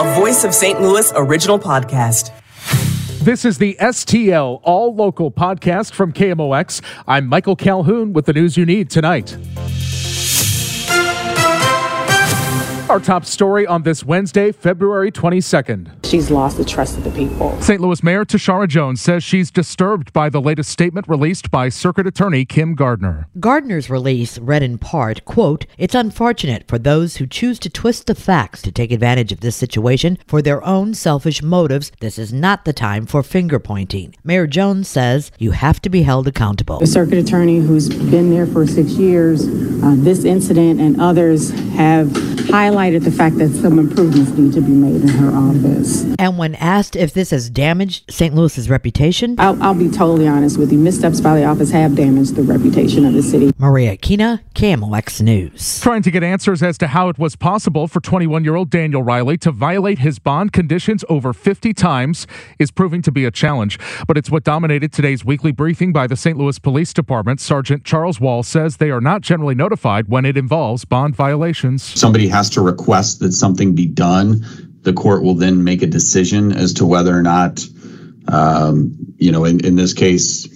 a Voice of St. Louis original podcast. This is the STL All Local podcast from KMOX. I'm Michael Calhoun with the news you need tonight. Our top story on this Wednesday, February 22nd. She's lost the trust of the people. St. Louis Mayor Tishaura Jones says she's disturbed by the latest statement released by Circuit Attorney Kim Gardner. Gardner's release read in part, quote, It's unfortunate for those who choose to twist the facts to take advantage of this situation for their own selfish motives. This is not the time for finger pointing. Mayor Jones says you have to be held accountable. The circuit attorney who's been there for six years, uh, this incident and others have highlighted the fact that some improvements need to be made in her office. And when asked if this has damaged St. Louis's reputation, I'll, I'll be totally honest with you. Missteps by the office have damaged the reputation of the city. Maria Kina, KMOX News. Trying to get answers as to how it was possible for 21 year old Daniel Riley to violate his bond conditions over 50 times is proving to be a challenge. But it's what dominated today's weekly briefing by the St. Louis Police Department. Sergeant Charles Wall says they are not generally notified when it involves bond violations. Somebody has to request that something be done. The court will then make a decision as to whether or not, um, you know, in, in this case,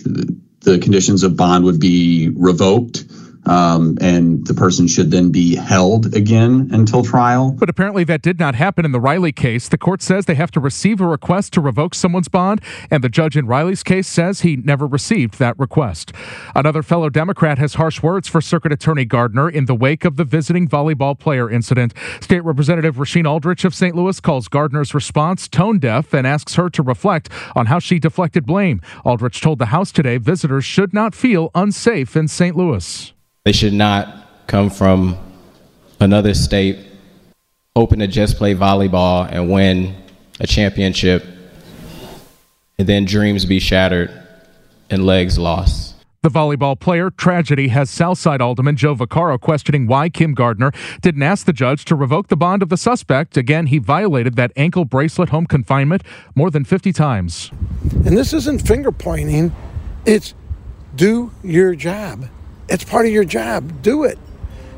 the conditions of bond would be revoked. Um, and the person should then be held again until trial. But apparently, that did not happen in the Riley case. The court says they have to receive a request to revoke someone's bond, and the judge in Riley's case says he never received that request. Another fellow Democrat has harsh words for Circuit Attorney Gardner in the wake of the visiting volleyball player incident. State Representative Rasheen Aldridge of St. Louis calls Gardner's response tone deaf and asks her to reflect on how she deflected blame. Aldridge told the House today visitors should not feel unsafe in St. Louis. They should not come from another state hoping to just play volleyball and win a championship and then dreams be shattered and legs lost. The volleyball player tragedy has Southside Alderman Joe Vaccaro questioning why Kim Gardner didn't ask the judge to revoke the bond of the suspect. Again, he violated that ankle bracelet home confinement more than 50 times. And this isn't finger pointing, it's do your job. It's part of your job. Do it.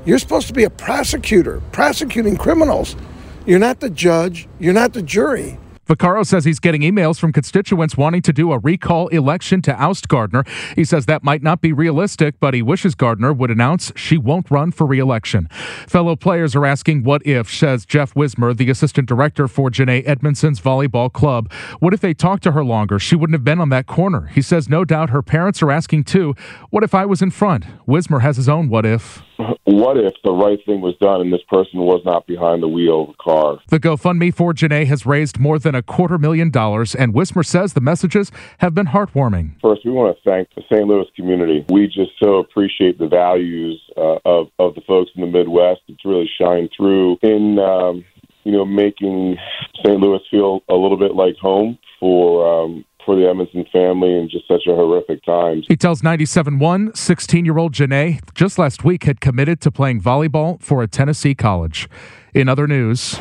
You're supposed to be a prosecutor, prosecuting criminals. You're not the judge, you're not the jury. Vaccaro says he's getting emails from constituents wanting to do a recall election to oust Gardner. He says that might not be realistic, but he wishes Gardner would announce she won't run for reelection. Fellow players are asking what if, says Jeff Wismer, the assistant director for Janae Edmondson's volleyball club. What if they talked to her longer? She wouldn't have been on that corner. He says no doubt her parents are asking too. What if I was in front? Wismer has his own what if. What if the right thing was done and this person was not behind the wheel of the car? The GoFundMe for Janae has raised more than a quarter million dollars, and Wismer says the messages have been heartwarming. First, we want to thank the St. Louis community. We just so appreciate the values uh, of, of the folks in the Midwest. It's really shined through in, um, you know, making St. Louis feel a little bit like home for um, for the Edmondson family in just such a horrific time. He tells 97.1 16 year old Janae just last week had committed to playing volleyball for a Tennessee college. In other news,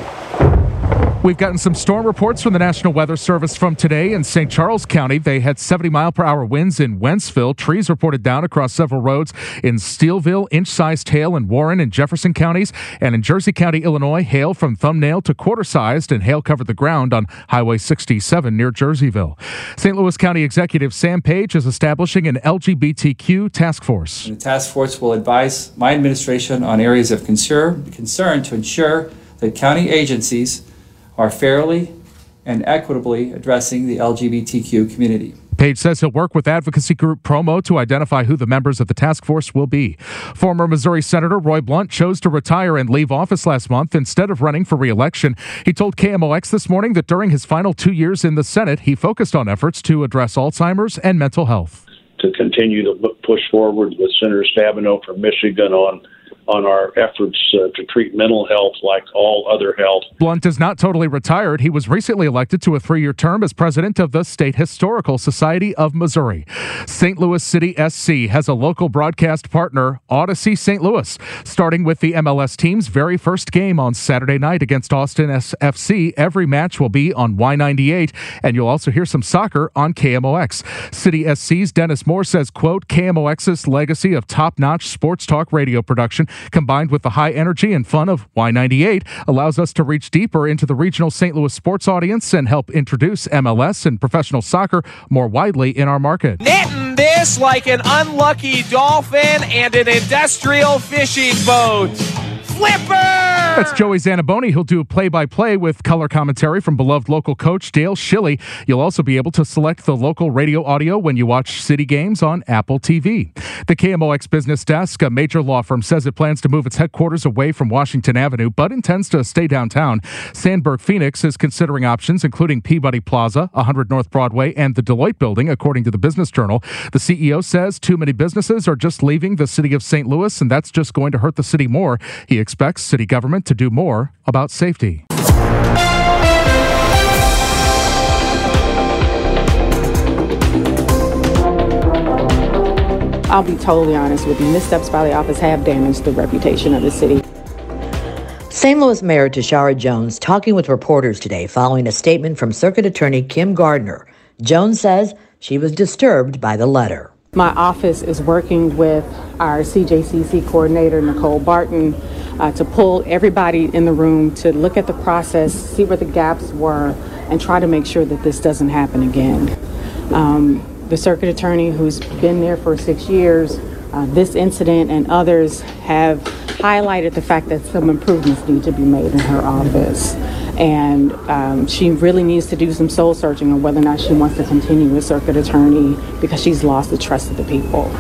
We've gotten some storm reports from the National Weather Service from today in St. Charles County. They had 70 mile per hour winds in Wentzville. Trees reported down across several roads in Steelville, inch sized hail in Warren and Jefferson counties. And in Jersey County, Illinois, hail from thumbnail to quarter sized and hail covered the ground on Highway 67 near Jerseyville. St. Louis County Executive Sam Page is establishing an LGBTQ task force. The task force will advise my administration on areas of concern, concern to ensure that county agencies are fairly and equitably addressing the LGBTQ community. Page says he'll work with advocacy group Promo to identify who the members of the task force will be. Former Missouri Senator Roy Blunt chose to retire and leave office last month instead of running for reelection. He told KMOX this morning that during his final two years in the Senate, he focused on efforts to address Alzheimer's and mental health. To continue to push forward with Senator Stabenow from Michigan on on our efforts uh, to treat mental health like all other health. Blunt is not totally retired. He was recently elected to a three year term as president of the State Historical Society of Missouri. St. Louis City SC has a local broadcast partner, Audacy St. Louis, starting with the MLS team's very first game on Saturday night against Austin SFC. Every match will be on Y98, and you'll also hear some soccer on KMOX. City SC's Dennis Moore says, quote, KMOX's legacy of top notch sports talk radio production combined with the high energy and fun of Y98, allows us to reach deeper into the regional St. Louis sports audience and help introduce MLS and professional soccer more widely in our market. Knitting this like an unlucky dolphin and an industrial fishing boat. Flipper! That's Joey Zanaboni. He'll do a play by play with color commentary from beloved local coach Dale Schilly. You'll also be able to select the local radio audio when you watch city games on Apple TV. The KMOX business desk, a major law firm, says it plans to move its headquarters away from Washington Avenue, but intends to stay downtown. Sandberg Phoenix is considering options, including Peabody Plaza, 100 North Broadway, and the Deloitte Building, according to the Business Journal. The CEO says too many businesses are just leaving the city of St. Louis, and that's just going to hurt the city more. He expects city government to do more about safety. I'll be totally honest with you. Missteps by the office have damaged the reputation of the city. St. Louis Mayor Tishaura Jones talking with reporters today following a statement from Circuit Attorney Kim Gardner. Jones says she was disturbed by the letter. My office is working with our CJCC coordinator, Nicole Barton, uh, to pull everybody in the room to look at the process, see where the gaps were, and try to make sure that this doesn't happen again. Um, the circuit attorney who's been there for six years, uh, this incident and others have highlighted the fact that some improvements need to be made in her office. And um, she really needs to do some soul searching on whether or not she wants to continue as circuit attorney because she's lost the trust of the people.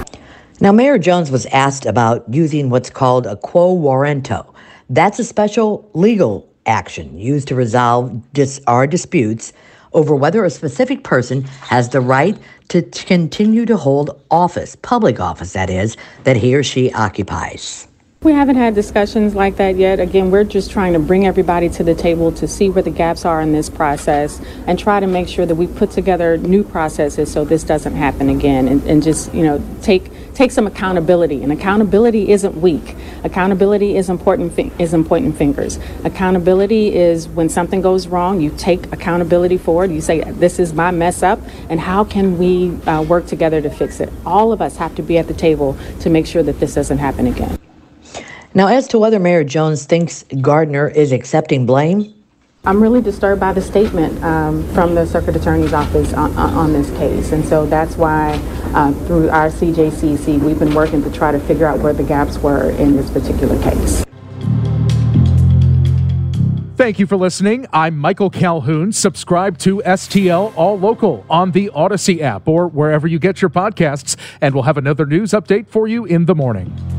Now, Mayor Jones was asked about using what's called a quo warranto. That's a special legal action used to resolve dis- our disputes over whether a specific person has the right to t- continue to hold office, public office, that is, that he or she occupies. We haven't had discussions like that yet. Again, we're just trying to bring everybody to the table to see where the gaps are in this process and try to make sure that we put together new processes so this doesn't happen again and, and just, you know, take take some accountability. And accountability isn't weak. Accountability is important is important fingers. Accountability is when something goes wrong, you take accountability for it. You say, This is my mess up, and how can we uh, work together to fix it? All of us have to be at the table to make sure that this doesn't happen again. Now, as to whether Mayor Jones thinks Gardner is accepting blame, I'm really disturbed by the statement um, from the Circuit Attorney's Office on, on, this case. And so that's why, uh, through our CJCC, we've been working to try to figure out where the gaps were in this particular case. Thank you for listening. I'm Michael Calhoun. Subscribe to STL All Local on the Audacy app or wherever you get your podcasts, and we'll have another news update for you in the morning.